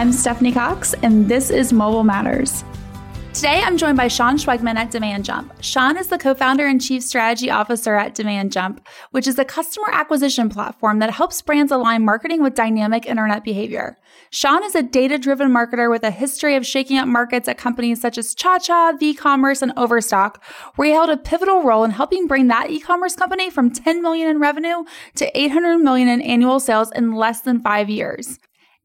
I'm Stephanie Cox, and this is Mobile Matters. Today, I'm joined by Sean Schwegman at Demand Jump. Sean is the co founder and chief strategy officer at Demand Jump, which is a customer acquisition platform that helps brands align marketing with dynamic internet behavior. Sean is a data driven marketer with a history of shaking up markets at companies such as ChaCha, VCommerce, and Overstock, where he held a pivotal role in helping bring that e commerce company from 10 million in revenue to 800 million in annual sales in less than five years.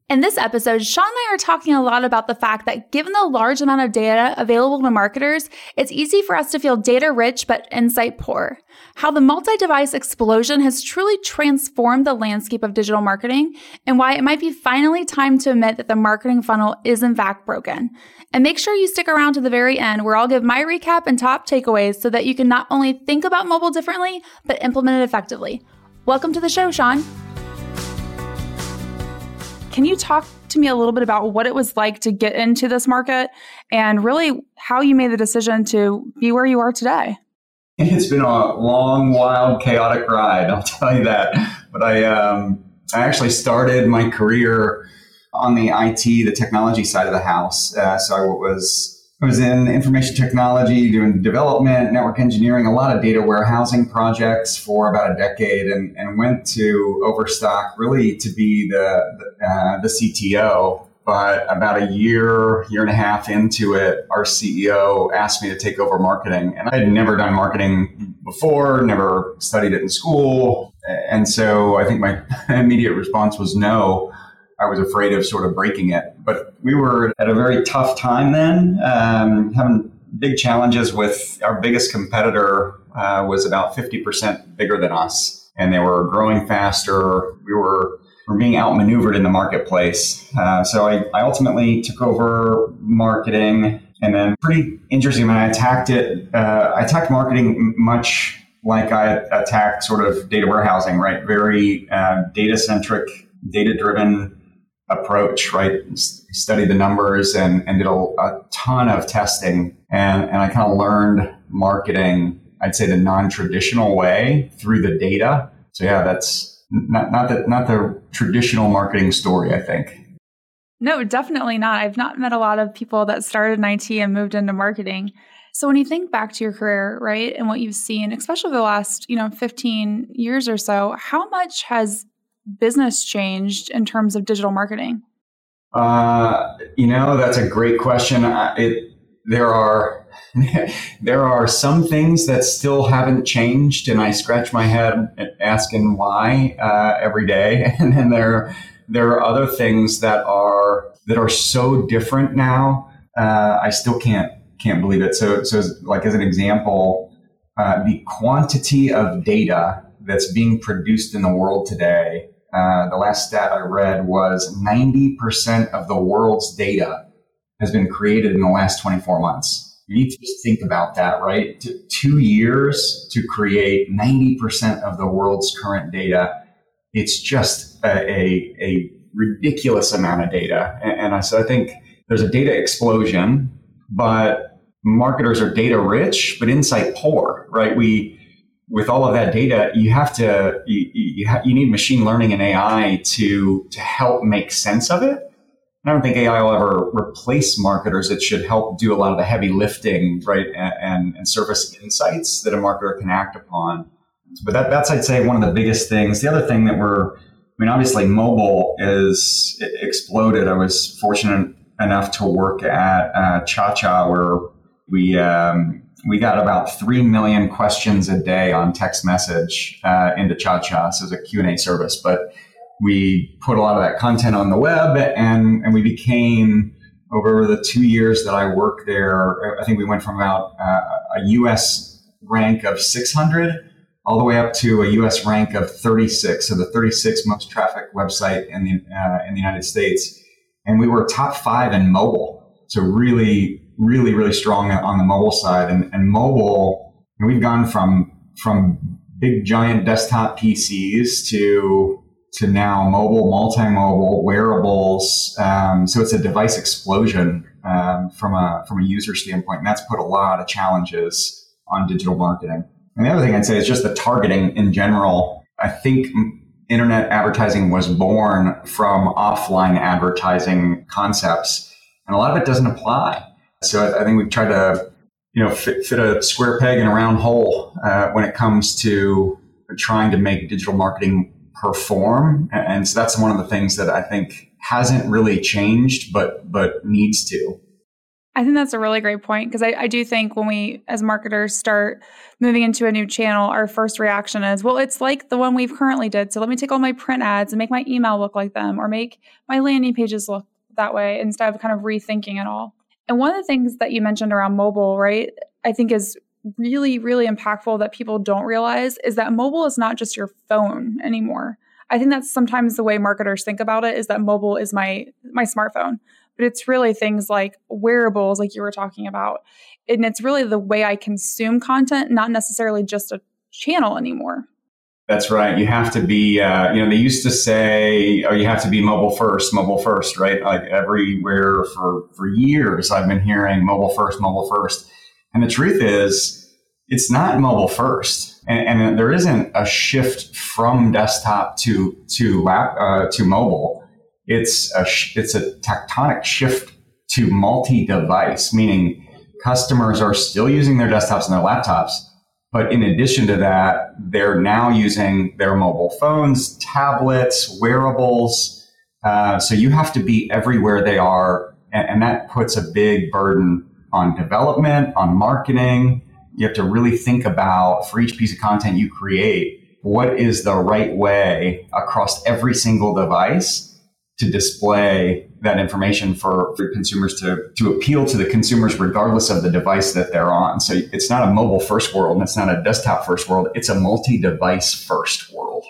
In this episode, Sean and I are talking a lot about the fact that given the large amount of data available to marketers, it's easy for us to feel data rich but insight poor. How the multi device explosion has truly transformed the landscape of digital marketing, and why it might be finally time to admit that the marketing funnel is in fact broken. And make sure you stick around to the very end where I'll give my recap and top takeaways so that you can not only think about mobile differently, but implement it effectively. Welcome to the show, Sean. Can you talk to me a little bit about what it was like to get into this market and really how you made the decision to be where you are today? It's been a long, wild, chaotic ride. I'll tell you that. But I, um, I actually started my career on the IT, the technology side of the house. Uh, so I was I was in information technology, doing development, network engineering, a lot of data warehousing projects for about a decade, and, and went to Overstock really to be the uh, the CTO. But about a year, year and a half into it, our CEO asked me to take over marketing, and I had never done marketing before, never studied it in school, and so I think my immediate response was no. I was afraid of sort of breaking it. But we were at a very tough time then, um, having big challenges with our biggest competitor uh, was about 50% bigger than us, and they were growing faster. We were were being outmaneuvered in the marketplace. Uh, so I, I ultimately took over marketing, and then pretty interesting when I attacked it. Uh, I attacked marketing much like I attacked sort of data warehousing, right? Very uh, data centric, data driven approach, right? Study the numbers and, and did a, a ton of testing. And, and I kind of learned marketing, I'd say the non-traditional way through the data. So yeah, that's not, not the, not the traditional marketing story, I think. No, definitely not. I've not met a lot of people that started in IT and moved into marketing. So when you think back to your career, right, and what you've seen, especially the last, you know, 15 years or so, how much has business changed in terms of digital marketing? Uh, you know, that's a great question. It there are there are some things that still haven't changed, and I scratch my head asking why uh, every day. And then there there are other things that are that are so different now. Uh, I still can't can't believe it. So so like as an example, uh, the quantity of data that's being produced in the world today uh, the last stat I read was 90% of the world's data has been created in the last 24 months. You need to just think about that, right? T- two years to create 90% of the world's current data. It's just a, a, a ridiculous amount of data. And, and I, so I think there's a data explosion, but marketers are data rich, but insight poor, right? We, with all of that data, you have to you you, ha- you, need machine learning and AI to to help make sense of it. I don't think AI will ever replace marketers. It should help do a lot of the heavy lifting, right, and, and, and surface insights that a marketer can act upon. But that, that's, I'd say, one of the biggest things. The other thing that we're, I mean, obviously, mobile is exploded. I was fortunate enough to work at uh, ChaCha, where we um, we got about 3 million questions a day on text message uh, into ChaCha. So it's a Q&A service, but we put a lot of that content on the web and, and we became over the two years that I worked there, I think we went from about uh, a US rank of 600 all the way up to a US rank of 36. So the 36th most traffic website in the, uh, in the United States. And we were top five in mobile. So really really, really strong on the mobile side. And, and mobile, we've gone from from big giant desktop PCs to to now mobile, multi-mobile, wearables. Um, so it's a device explosion um, from a from a user standpoint, and that's put a lot of challenges on digital marketing. And the other thing I'd say is just the targeting in general. I think internet advertising was born from offline advertising concepts, and a lot of it doesn't apply. So I, think we've tried to, you know, fit, fit a square peg in a round hole uh, when it comes to trying to make digital marketing perform. And so that's one of the things that I think hasn't really changed, but but needs to. I think that's a really great point because I, I, do think when we, as marketers, start moving into a new channel, our first reaction is, well, it's like the one we've currently did. So let me take all my print ads and make my email look like them or make my landing pages look that way instead of kind of rethinking it all. And one of the things that you mentioned around mobile, right, I think is really, really impactful that people don't realize is that mobile is not just your phone anymore. I think that's sometimes the way marketers think about it is that mobile is my my smartphone, but it's really things like wearables like you were talking about. And it's really the way I consume content, not necessarily just a channel anymore. That's right. You have to be, uh, you know, they used to say, oh, you have to be mobile first, mobile first, right? Like everywhere for, for years, I've been hearing mobile first, mobile first. And the truth is, it's not mobile first. And, and there isn't a shift from desktop to, to lap, uh, to mobile. It's a, it's a tectonic shift to multi device, meaning customers are still using their desktops and their laptops but in addition to that, they're now using their mobile phones, tablets, wearables. Uh, so you have to be everywhere they are. And, and that puts a big burden on development, on marketing. You have to really think about for each piece of content you create, what is the right way across every single device to display that information for, for consumers to, to appeal to the consumers regardless of the device that they're on. So it's not a mobile first world and it's not a desktop first world. It's a multi-device first world.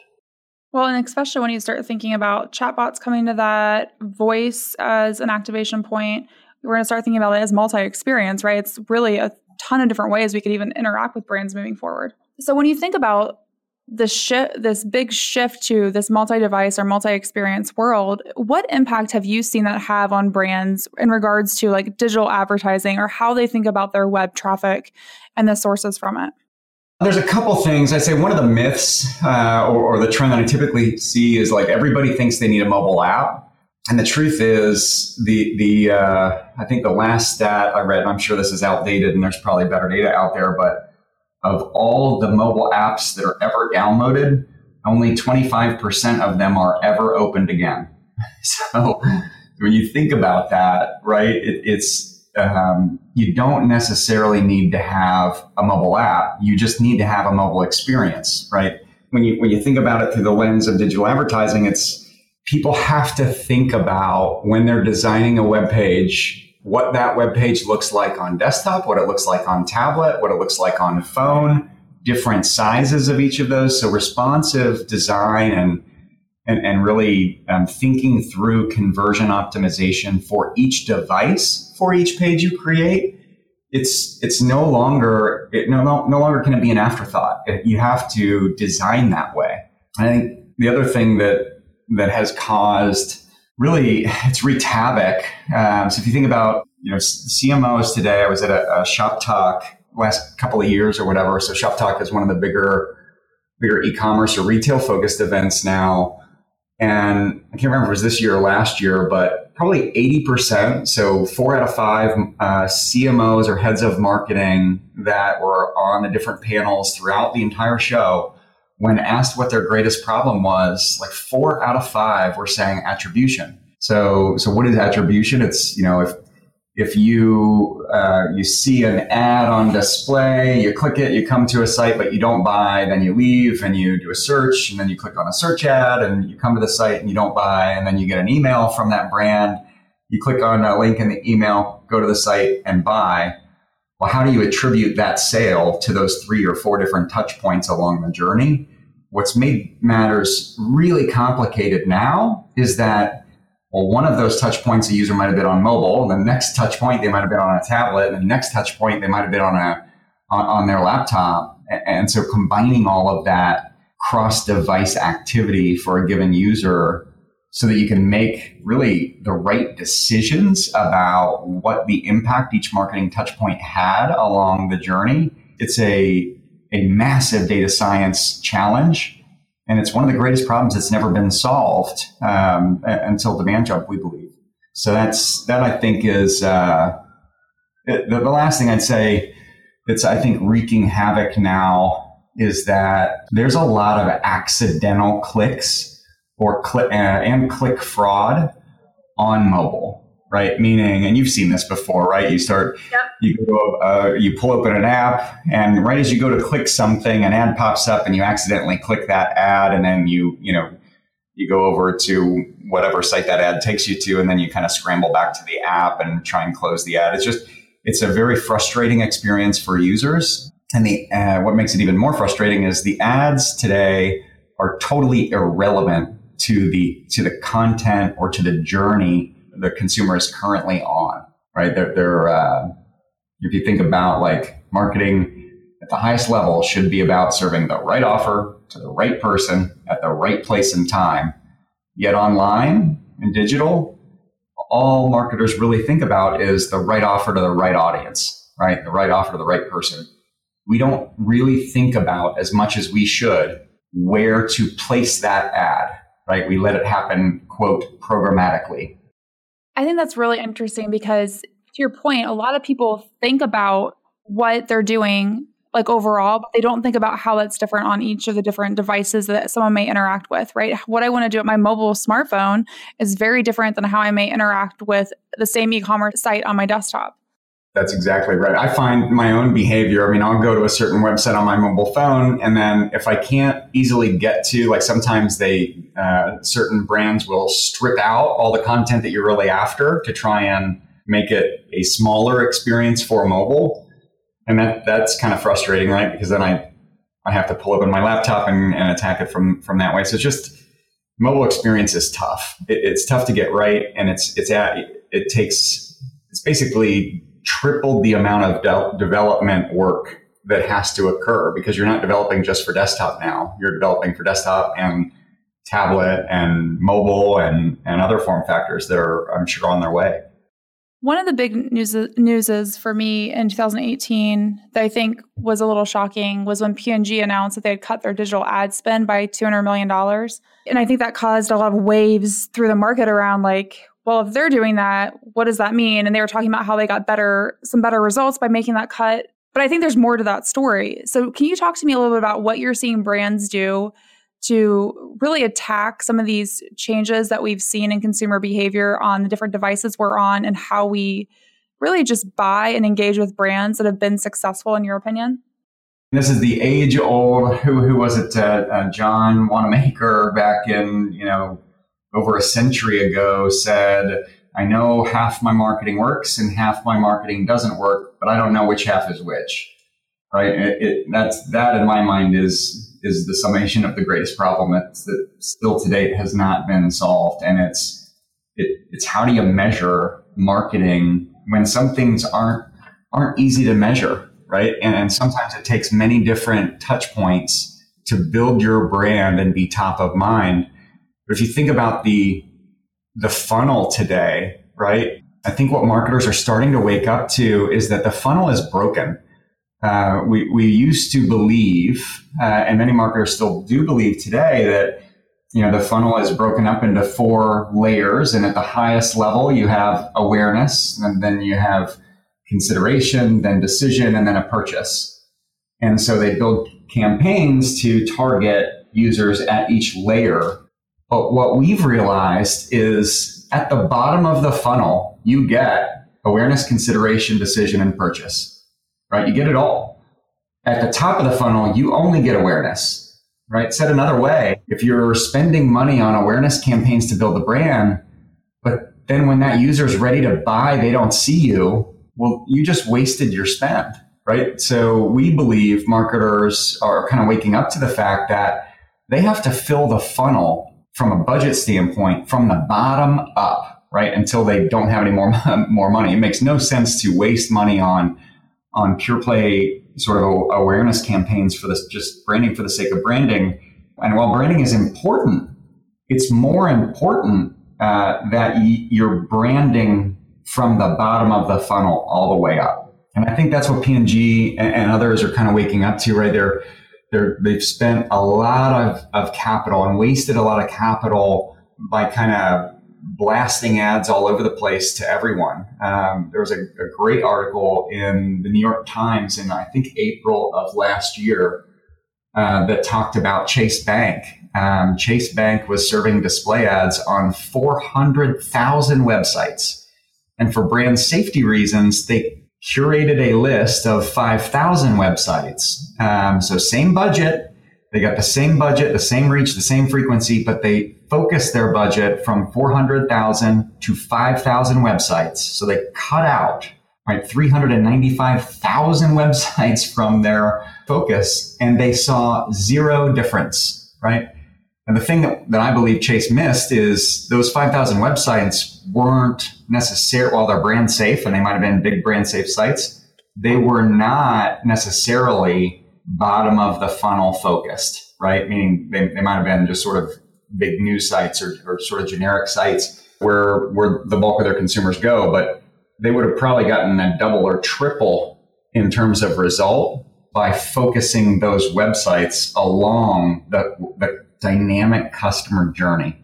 Well, and especially when you start thinking about chatbots coming to that, voice as an activation point, we're going to start thinking about it as multi-experience, right? It's really a ton of different ways we could even interact with brands moving forward. So when you think about this shift this big shift to this multi-device or multi-experience world what impact have you seen that have on brands in regards to like digital advertising or how they think about their web traffic and the sources from it? There's a couple things. I'd say one of the myths uh, or, or the trend that i typically see is like everybody thinks they need a mobile app. And the truth is the the uh, i think the last stat i read and i'm sure this is outdated and there's probably better data out there but of all the mobile apps that are ever downloaded, only 25% of them are ever opened again. So when you think about that, right, it, it's um, you don't necessarily need to have a mobile app. You just need to have a mobile experience, right? When you when you think about it through the lens of digital advertising, it's people have to think about when they're designing a web page what that web page looks like on desktop, what it looks like on tablet, what it looks like on phone, different sizes of each of those. So responsive design and and, and really um, thinking through conversion optimization for each device for each page you create. It's it's no longer it no no longer can it be an afterthought. It, you have to design that way. I think the other thing that that has caused really it's wreaked havoc. Um, so if you think about you know CMOs today, I was at a, a Shoptalk last couple of years or whatever. So Shop Talk is one of the bigger bigger e-commerce or retail focused events now. And I can't remember it was this year or last year, but probably 80%, so four out of five uh, CMOs or heads of marketing that were on the different panels throughout the entire show when asked what their greatest problem was, like four out of five were saying attribution. So, so what is attribution? It's you know if if you uh, you see an ad on display, you click it, you come to a site, but you don't buy, then you leave and you do a search, and then you click on a search ad, and you come to the site and you don't buy, and then you get an email from that brand. You click on a link in the email, go to the site, and buy. Well, how do you attribute that sale to those three or four different touch points along the journey? What's made matters really complicated now is that, well, one of those touch points a user might have been on mobile, and the next touch point they might have been on a tablet, and the next touch point they might have been on a on, on their laptop. And so combining all of that cross device activity for a given user so that you can make really the right decisions about what the impact each marketing touchpoint had along the journey. It's a, a massive data science challenge. And it's one of the greatest problems that's never been solved um, until demand jump, we believe. So that's that I think is uh, the, the last thing I'd say that's I think wreaking havoc now is that there's a lot of accidental clicks or click uh, and click fraud on mobile right? Meaning, and you've seen this before, right? You start, yep. you go, uh, you pull open an app, and right as you go to click something, an ad pops up, and you accidentally click that ad, and then you, you know, you go over to whatever site that ad takes you to, and then you kind of scramble back to the app and try and close the ad. It's just, it's a very frustrating experience for users. And the uh, what makes it even more frustrating is the ads today are totally irrelevant to the to the content or to the journey the consumer is currently on, right? They're, they're uh, if you think about like marketing at the highest level should be about serving the right offer to the right person at the right place and time. Yet online and digital, all marketers really think about is the right offer to the right audience, right? The right offer to the right person. We don't really think about as much as we should where to place that ad, right? We let it happen, quote, programmatically. I think that's really interesting because to your point, a lot of people think about what they're doing like overall, but they don't think about how that's different on each of the different devices that someone may interact with, right? What I want to do at my mobile smartphone is very different than how I may interact with the same e-commerce site on my desktop. That's exactly right. I find my own behavior. I mean, I'll go to a certain website on my mobile phone, and then if I can't easily get to, like sometimes they, uh, certain brands will strip out all the content that you're really after to try and make it a smaller experience for mobile. And that that's kind of frustrating, right? Because then I, I have to pull up open my laptop and, and attack it from from that way. So it's just mobile experience is tough. It, it's tough to get right, and it's it's at it takes it's basically tripled the amount of de- development work that has to occur because you're not developing just for desktop now. You're developing for desktop and tablet and mobile and, and other form factors that are, I'm sure, on their way. One of the big news newses for me in 2018 that I think was a little shocking was when P&G announced that they had cut their digital ad spend by $200 million. And I think that caused a lot of waves through the market around like, well, if they're doing that, what does that mean? And they were talking about how they got better, some better results by making that cut. But I think there's more to that story. So, can you talk to me a little bit about what you're seeing brands do to really attack some of these changes that we've seen in consumer behavior on the different devices we're on and how we really just buy and engage with brands that have been successful, in your opinion? This is the age old, who, who was it, uh, uh, John Wanamaker back in, you know, over a century ago said, I know half my marketing works and half my marketing doesn't work, but I don't know which half is which. Right? It, it, that's that in my mind is is the summation of the greatest problem that, that still to date has not been solved, and it's it, it's how do you measure marketing when some things aren't aren't easy to measure, right? And, and sometimes it takes many different touch points to build your brand and be top of mind but if you think about the the funnel today, right? I think what marketers are starting to wake up to is that the funnel is broken. Uh, we, we used to believe, uh, and many marketers still do believe today, that you know the funnel is broken up into four layers, and at the highest level you have awareness, and then you have consideration, then decision, and then a purchase. And so they build campaigns to target users at each layer but what we've realized is at the bottom of the funnel, you get awareness, consideration, decision, and purchase, right? You get it all. At the top of the funnel, you only get awareness, right? Said another way, if you're spending money on awareness campaigns to build a brand, but then when that user is ready to buy, they don't see you, well, you just wasted your spend, right? So we believe marketers are kind of waking up to the fact that they have to fill the funnel from a budget standpoint from the bottom up, right? Until they don't have any more more money. It makes no sense to waste money on on pure play sort of awareness campaigns for this just branding for the sake of branding. And while branding is important, it's more important uh, that y- you're branding from the bottom of the funnel all the way up. And I think that's what P&G and, and others are kind of waking up to, right? They're they're, they've spent a lot of, of capital and wasted a lot of capital by kind of blasting ads all over the place to everyone. Um, there was a, a, great article in the New York Times in, I think, April of last year uh, that talked about Chase Bank. Um, Chase Bank was serving display ads on 400,000 websites. And for brand safety reasons, they curated a list of 5,000 websites. Um, so, same budget. They got the same budget, the same reach, the same frequency, but they focused their budget from 400,000 to 5,000 websites. So they cut out right 395,000 websites from their focus and they saw zero difference, right? And the thing that, that I believe Chase missed is those 5,000 websites weren't necessarily, while they're brand safe and they might have been big brand safe sites, they were not necessarily bottom of the funnel focused, right? Meaning they, they might have been just sort of big news sites or, or sort of generic sites where, where the bulk of their consumers go, but they would have probably gotten a double or triple in terms of result by focusing those websites along the, the dynamic customer journey.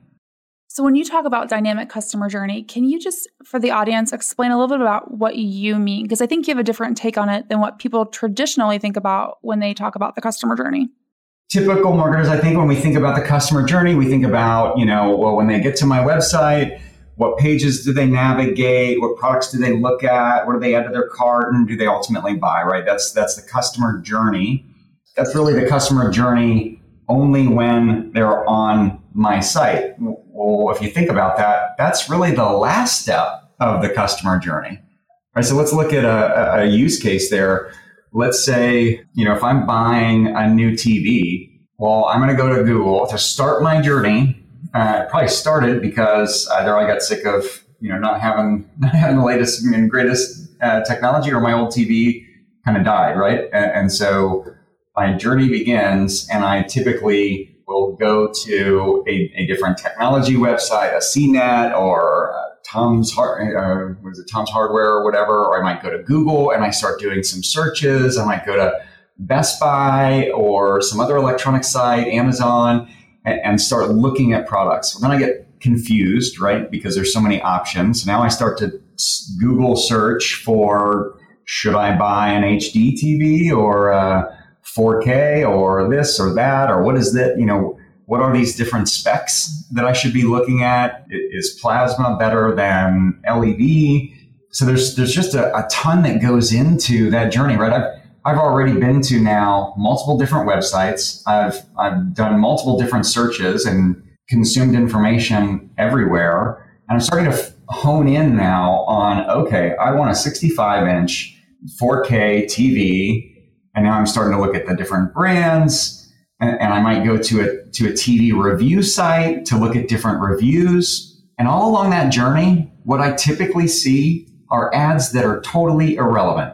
So, when you talk about dynamic customer journey, can you just, for the audience, explain a little bit about what you mean? Because I think you have a different take on it than what people traditionally think about when they talk about the customer journey. Typical marketers, I think, when we think about the customer journey, we think about, you know, well, when they get to my website, what pages do they navigate? What products do they look at? What do they add to their cart? And do they ultimately buy? Right? That's that's the customer journey. That's really the customer journey only when they're on my site. Well, if you think about that, that's really the last step of the customer journey. Right. So let's look at a, a use case there. Let's say, you know, if I'm buying a new TV, well, I'm going to go to Google to start my journey. Uh, probably started because either I got sick of, you know, not having, not having the latest and greatest uh, technology or my old TV kind of died, right? And, and so my journey begins, and I typically will go to a, a different technology website, a CNET or Tom's hard, uh, was it Tom's Hardware or whatever, or I might go to Google and I start doing some searches. I might go to Best Buy or some other electronic site, Amazon, and, and start looking at products. Well, then I get confused, right? Because there's so many options. Now I start to Google search for should I buy an HD TV or uh, 4K or this or that or what is that? You know, what are these different specs that I should be looking at? Is plasma better than LED? So there's there's just a, a ton that goes into that journey, right? I've I've already been to now multiple different websites. I've I've done multiple different searches and consumed information everywhere. And I'm starting to hone in now on okay, I want a 65 inch 4K TV and now I'm starting to look at the different brands, and, and I might go to a to a TV review site to look at different reviews. And all along that journey, what I typically see are ads that are totally irrelevant.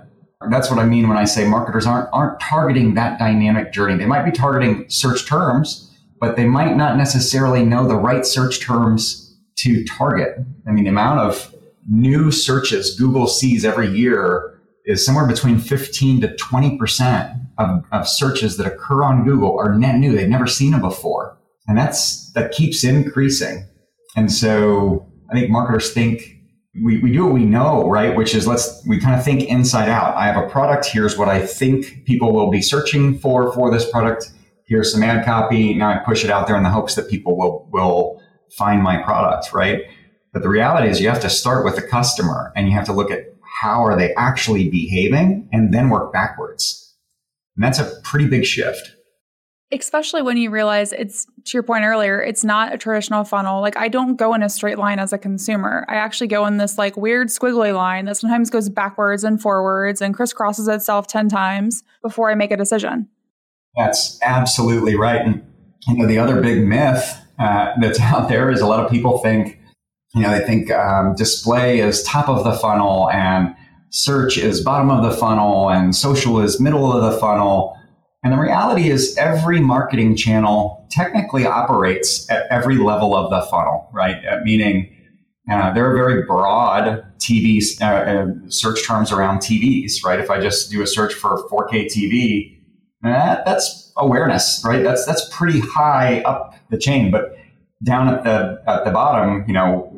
That's what I mean when I say marketers aren't aren't targeting that dynamic journey. They might be targeting search terms, but they might not necessarily know the right search terms to target. I mean, the amount of new searches Google sees every year is somewhere between 15 to 20% of, of searches that occur on Google are net new. They've never seen them before. And that's, that keeps increasing. And so I think marketers think we, we do what we know, right? Which is let's, we kind of think inside out. I have a product. Here's what I think people will be searching for, for this product. Here's some ad copy. Now I push it out there in the hopes that people will, will find my product, right? But the reality is you have to start with the customer and you have to look at how are they actually behaving and then work backwards. And that's a pretty big shift. Especially when you realize it's to your point earlier, it's not a traditional funnel. Like I don't go in a straight line as a consumer. I actually go in this like weird squiggly line that sometimes goes backwards and forwards and crisscrosses itself 10 times before I make a decision. That's absolutely right. And you know, the other big myth uh, that's out there is a lot of people think you know, they think um, display is top of the funnel and search is bottom of the funnel and social is middle of the funnel. And the reality is, every marketing channel technically operates at every level of the funnel, right? Uh, meaning, uh, there are very broad TV uh, uh, search terms around TVs, right? If I just do a search for 4K TV, uh, that's awareness, right? That's that's pretty high up the chain. But down at the at the bottom, you know,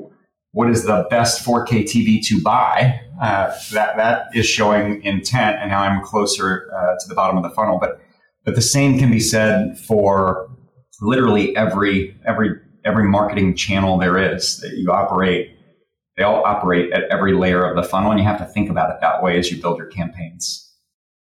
what is the best 4K TV to buy? Uh, that that is showing intent, and now I'm closer uh, to the bottom of the funnel. But but the same can be said for literally every every every marketing channel there is that you operate. They all operate at every layer of the funnel, and you have to think about it that way as you build your campaigns.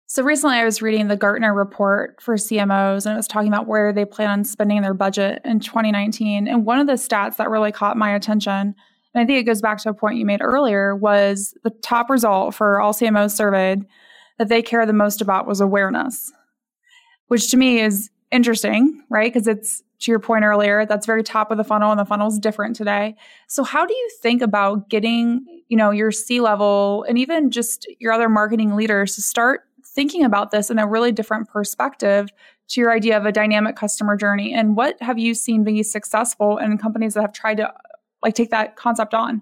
So recently I was reading the Gartner report for CMOs and it was talking about where they plan on spending their budget in 2019. And one of the stats that really caught my attention, and I think it goes back to a point you made earlier, was the top result for all CMOs surveyed that they care the most about was awareness, which to me is interesting, right? Because it's to your point earlier, that's very top of the funnel and the funnel is different today. So how do you think about getting, you know, your C level and even just your other marketing leaders to start thinking about this in a really different perspective to your idea of a dynamic customer journey and what have you seen be successful in companies that have tried to like take that concept on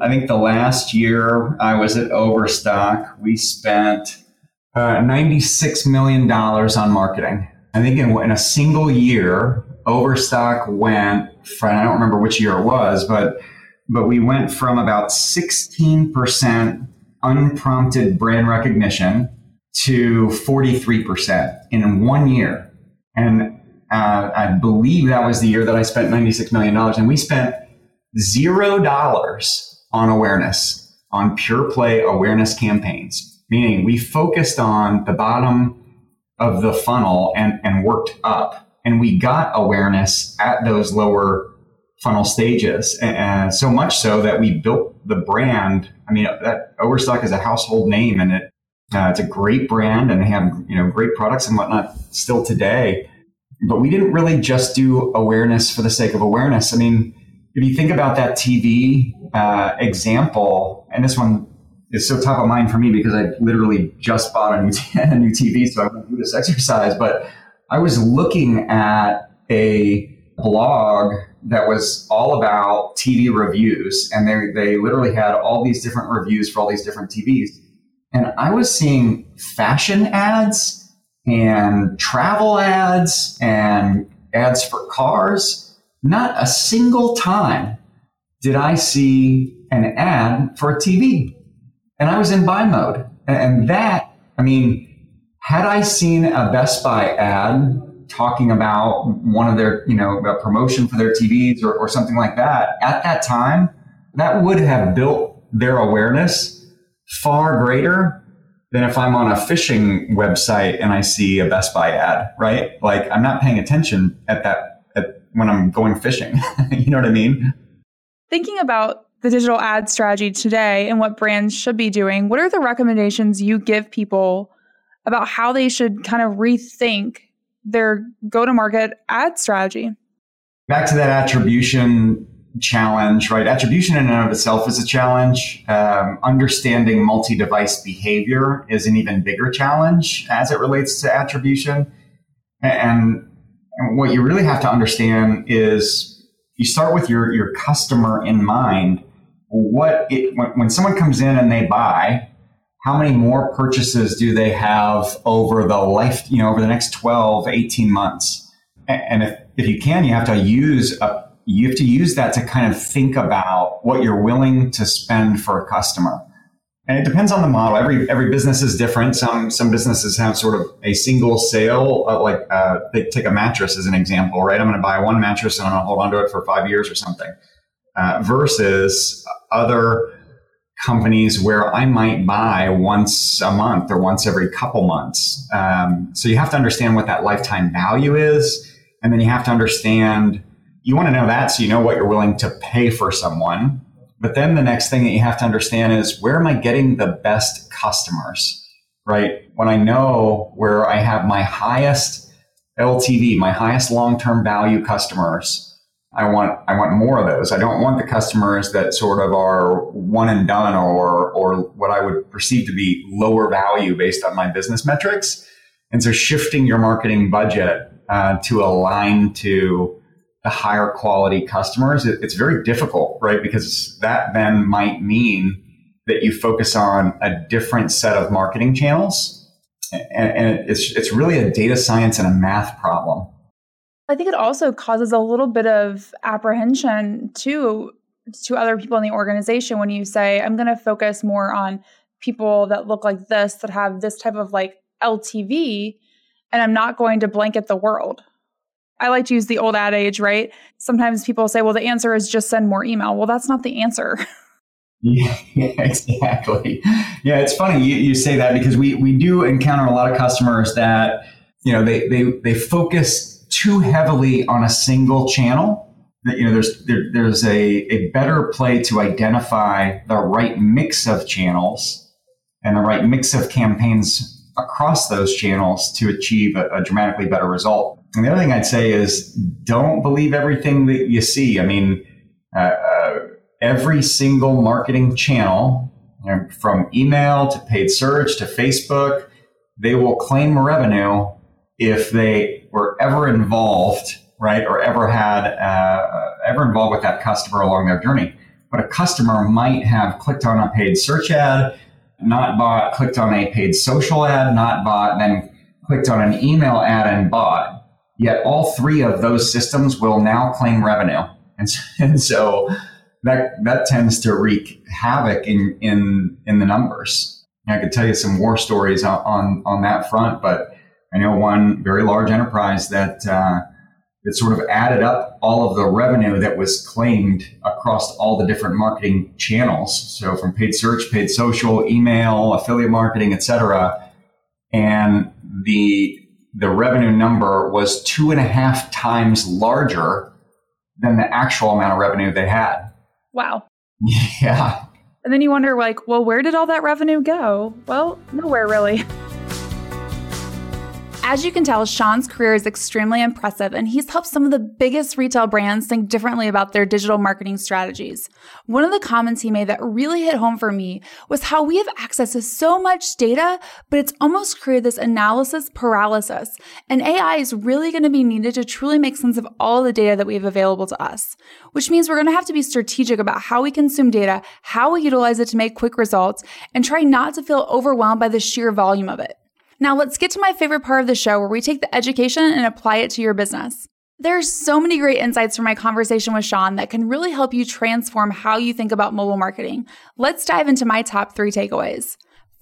i think the last year i was at overstock we spent uh, $96 million on marketing i think in, in a single year overstock went from i don't remember which year it was but but we went from about 16% unprompted brand recognition to 43% in one year. And uh, I believe that was the year that I spent $96 million. And we spent zero dollars on awareness, on pure play awareness campaigns, meaning we focused on the bottom of the funnel and, and worked up. And we got awareness at those lower funnel stages. And so much so that we built the brand. I mean, that Overstock is a household name and it uh, it's a great brand and they have you know great products and whatnot still today. But we didn't really just do awareness for the sake of awareness. I mean, if you think about that TV uh, example, and this one is so top of mind for me because I literally just bought a new, t- a new TV, so I went through this exercise. But I was looking at a blog that was all about TV reviews, and they they literally had all these different reviews for all these different TVs. And I was seeing fashion ads and travel ads and ads for cars. Not a single time did I see an ad for a TV. And I was in buy mode. And that, I mean, had I seen a Best Buy ad talking about one of their, you know, a promotion for their TVs or, or something like that at that time, that would have built their awareness far greater than if I'm on a fishing website and I see a Best Buy ad, right? Like I'm not paying attention at that at, when I'm going fishing. you know what I mean? Thinking about the digital ad strategy today and what brands should be doing, what are the recommendations you give people about how they should kind of rethink their go to market ad strategy? Back to that attribution challenge, right? Attribution in and of itself is a challenge. Um, understanding multi device behavior is an even bigger challenge as it relates to attribution. And, and Uh, what you really have to understand is you start with your, your customer in mind. What it, when, when someone comes in and they buy, how many more purchases do they have over the life, you know, over the next 12, 18 months? And if, if you can, you have to use a you have to use that to kind of think about what you're willing to spend for a customer. And it depends on the model. Every every business is different. Some some businesses have sort of a single sale, uh, like uh, they take a mattress as an example, right? I'm going to buy one mattress and I'm going to hold onto it for five years or something. Uh, versus other companies where I might buy once a month or once every couple months. Um, so you have to understand what that lifetime value is, and then you have to understand you want to know that so you know what you're willing to pay for someone. But then the next thing that you have to understand is where am I getting the best customers, right? When I know where I have my highest LTV, my highest long-term value customers, I want I want more of those. I don't want the customers that sort of are one and done or or what I would perceive to be lower value based on my business metrics. And so shifting your marketing budget uh, to align to higher quality customers, it, it's very difficult, right? Because that then might mean that you focus on a different set of marketing channels and, and it's it's really a data science and a math problem. I think it also causes a little bit of apprehension too to other people in the organization when you say, I'm going to focus more on people that look like this, that have this type of like LTV, and I'm not going to blanket the world. I like to use the old adage, right? Sometimes people say, well, the answer is just send more email. Well, that's not the answer. Yeah, exactly. Yeah, it's funny you, you say that because we, we do encounter a lot of customers that, you know, they, they, they focus too heavily on a single channel you know there's there, there's a, a better play to identify the right mix of channels and the right mix of campaigns across those channels to achieve a, a, dramatically better result. And the other thing I'd say is don't believe everything that you see. I mean, uh, uh, every single marketing channel, you know, from email to paid search to Facebook, they will claim revenue if they were ever involved right, or ever had uh, ever involved with that customer along their journey. But a customer might have clicked on a paid search ad, not bought, clicked on a paid social ad, not bought, then clicked on an email ad and bought. Yet all three of those systems will now claim revenue, and so, and so that that tends to wreak havoc in in in the numbers. I could tell you some war stories on on, on that front, but I know one very large enterprise that. Uh, that sort of added up all of the revenue that was claimed across all the different marketing channels. So from paid search, paid social, email, affiliate marketing, etc. And the the revenue number was two and a half times larger than the actual amount of revenue they had. Wow. Yeah. And then you wonder, like, well, where did all that revenue go? Well, nowhere really. As you can tell, Sean's career is extremely impressive, and he's helped some of the biggest retail brands think differently about their digital marketing strategies. One of the comments he made that really hit home for me was how we have access to so much data, but it's almost created this analysis paralysis. And AI is really going to be needed to truly make sense of all the data that we have available to us, which means we're going to have to be strategic about how we consume data, how we utilize it to make quick results, and try not to feel overwhelmed by the sheer volume of it. Now, let's get to my favorite part of the show where we take the education and apply it to your business. There are so many great insights from my conversation with Sean that can really help you transform how you think about mobile marketing. Let's dive into my top three takeaways.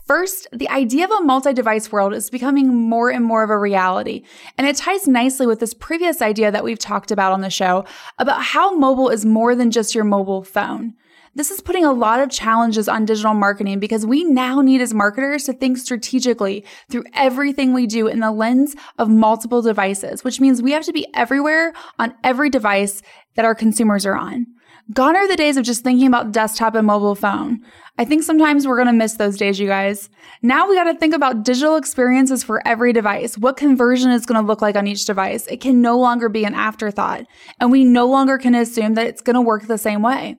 First, the idea of a multi device world is becoming more and more of a reality. And it ties nicely with this previous idea that we've talked about on the show about how mobile is more than just your mobile phone. This is putting a lot of challenges on digital marketing because we now need as marketers to think strategically through everything we do in the lens of multiple devices, which means we have to be everywhere on every device that our consumers are on. Gone are the days of just thinking about desktop and mobile phone. I think sometimes we're going to miss those days, you guys. Now we got to think about digital experiences for every device. What conversion is going to look like on each device? It can no longer be an afterthought. And we no longer can assume that it's going to work the same way.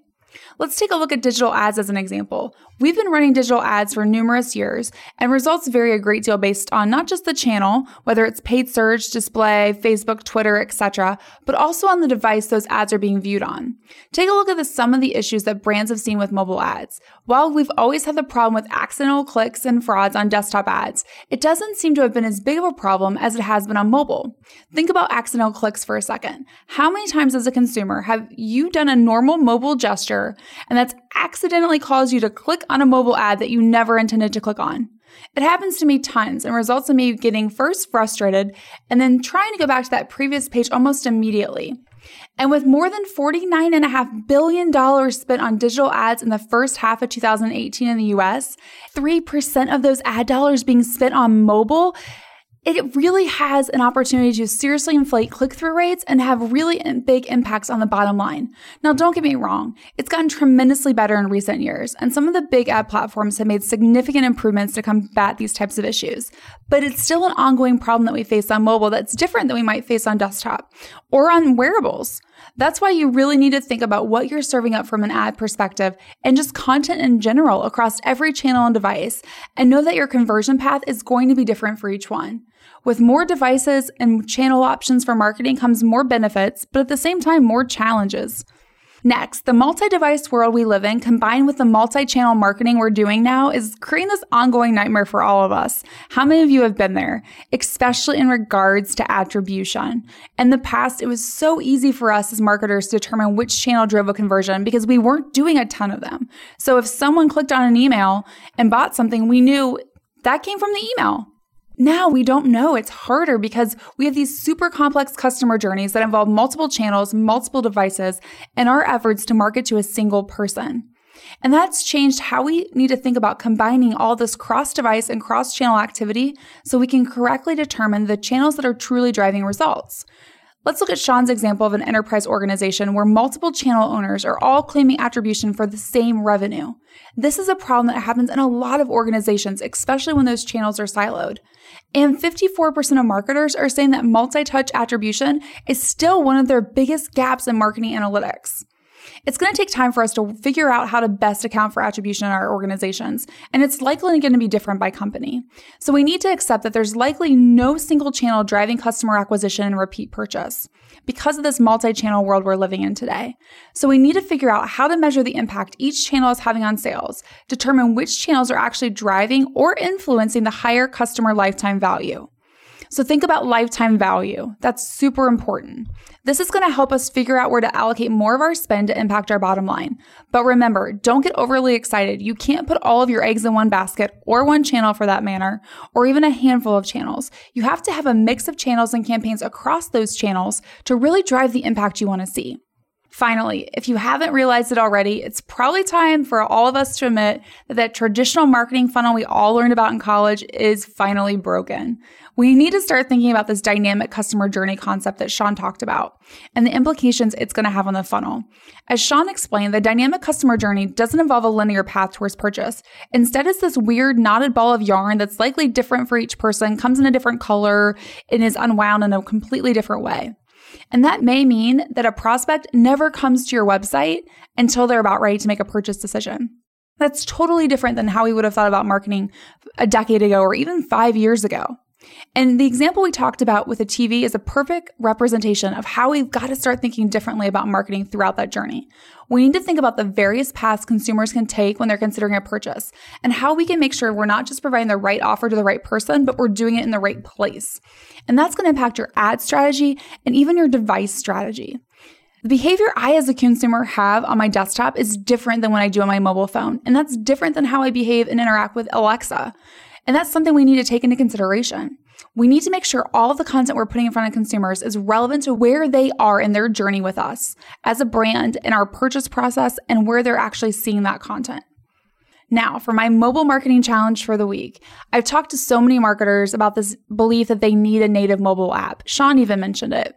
Let's take a look at digital ads as an example. We've been running digital ads for numerous years, and results vary a great deal based on not just the channel, whether it's paid search, display, Facebook, Twitter, etc., but also on the device those ads are being viewed on. Take a look at the, some of the issues that brands have seen with mobile ads. While we've always had the problem with accidental clicks and frauds on desktop ads, it doesn't seem to have been as big of a problem as it has been on mobile. Think about accidental clicks for a second. How many times as a consumer have you done a normal mobile gesture and that's accidentally caused you to click on a mobile ad that you never intended to click on. It happens to me tons and results in me getting first frustrated and then trying to go back to that previous page almost immediately. And with more than $49.5 billion spent on digital ads in the first half of 2018 in the US, 3% of those ad dollars being spent on mobile, it really has an opportunity to seriously inflate click through rates and have really big impacts on the bottom line. Now, don't get me wrong, it's gotten tremendously better in recent years, and some of the big ad platforms have made significant improvements to combat these types of issues. But it's still an ongoing problem that we face on mobile that's different than we might face on desktop or on wearables. That's why you really need to think about what you're serving up from an ad perspective and just content in general across every channel and device, and know that your conversion path is going to be different for each one. With more devices and channel options for marketing comes more benefits, but at the same time, more challenges. Next, the multi device world we live in, combined with the multi channel marketing we're doing now, is creating this ongoing nightmare for all of us. How many of you have been there, especially in regards to attribution? In the past, it was so easy for us as marketers to determine which channel drove a conversion because we weren't doing a ton of them. So if someone clicked on an email and bought something, we knew that came from the email. Now we don't know. It's harder because we have these super complex customer journeys that involve multiple channels, multiple devices, and our efforts to market to a single person. And that's changed how we need to think about combining all this cross device and cross channel activity so we can correctly determine the channels that are truly driving results. Let's look at Sean's example of an enterprise organization where multiple channel owners are all claiming attribution for the same revenue. This is a problem that happens in a lot of organizations, especially when those channels are siloed. And 54% of marketers are saying that multi touch attribution is still one of their biggest gaps in marketing analytics. It's going to take time for us to figure out how to best account for attribution in our organizations, and it's likely going to be different by company. So we need to accept that there's likely no single channel driving customer acquisition and repeat purchase because of this multi channel world we're living in today. So we need to figure out how to measure the impact each channel is having on sales, determine which channels are actually driving or influencing the higher customer lifetime value. So think about lifetime value. That's super important. This is going to help us figure out where to allocate more of our spend to impact our bottom line. But remember, don't get overly excited. You can't put all of your eggs in one basket or one channel for that matter, or even a handful of channels. You have to have a mix of channels and campaigns across those channels to really drive the impact you want to see. Finally, if you haven't realized it already, it's probably time for all of us to admit that that traditional marketing funnel we all learned about in college is finally broken. We need to start thinking about this dynamic customer journey concept that Sean talked about and the implications it's going to have on the funnel. As Sean explained, the dynamic customer journey doesn't involve a linear path towards purchase. Instead, it's this weird knotted ball of yarn that's likely different for each person, comes in a different color, and is unwound in a completely different way. And that may mean that a prospect never comes to your website until they're about ready to make a purchase decision. That's totally different than how we would have thought about marketing a decade ago or even five years ago. And the example we talked about with a TV is a perfect representation of how we've got to start thinking differently about marketing throughout that journey. We need to think about the various paths consumers can take when they're considering a purchase and how we can make sure we're not just providing the right offer to the right person, but we're doing it in the right place. And that's going to impact your ad strategy and even your device strategy. The behavior I as a consumer have on my desktop is different than when I do on my mobile phone. And that's different than how I behave and interact with Alexa. And that's something we need to take into consideration. We need to make sure all of the content we're putting in front of consumers is relevant to where they are in their journey with us as a brand in our purchase process and where they're actually seeing that content. Now, for my mobile marketing challenge for the week, I've talked to so many marketers about this belief that they need a native mobile app. Sean even mentioned it.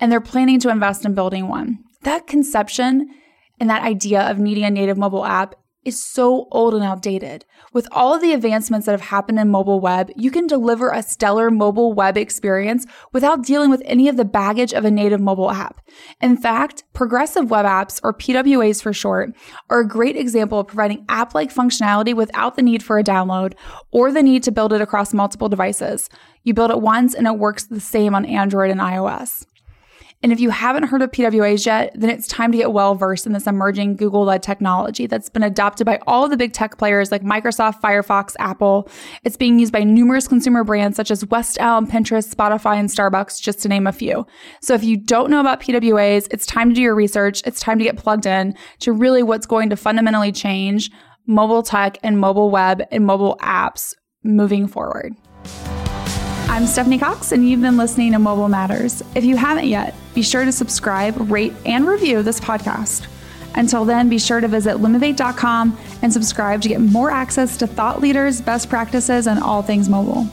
And they're planning to invest in building one. That conception and that idea of needing a native mobile app is so old and outdated. With all of the advancements that have happened in mobile web, you can deliver a stellar mobile web experience without dealing with any of the baggage of a native mobile app. In fact, progressive web apps, or PWAs for short, are a great example of providing app like functionality without the need for a download or the need to build it across multiple devices. You build it once and it works the same on Android and iOS. And if you haven't heard of PWAs yet, then it's time to get well versed in this emerging Google led technology that's been adopted by all the big tech players like Microsoft, Firefox, Apple. It's being used by numerous consumer brands such as West Elm, Pinterest, Spotify, and Starbucks, just to name a few. So if you don't know about PWAs, it's time to do your research. It's time to get plugged in to really what's going to fundamentally change mobile tech and mobile web and mobile apps moving forward. I'm Stephanie Cox, and you've been listening to Mobile Matters. If you haven't yet, be sure to subscribe, rate, and review this podcast. Until then, be sure to visit lumavate.com and subscribe to get more access to thought leaders, best practices, and all things mobile.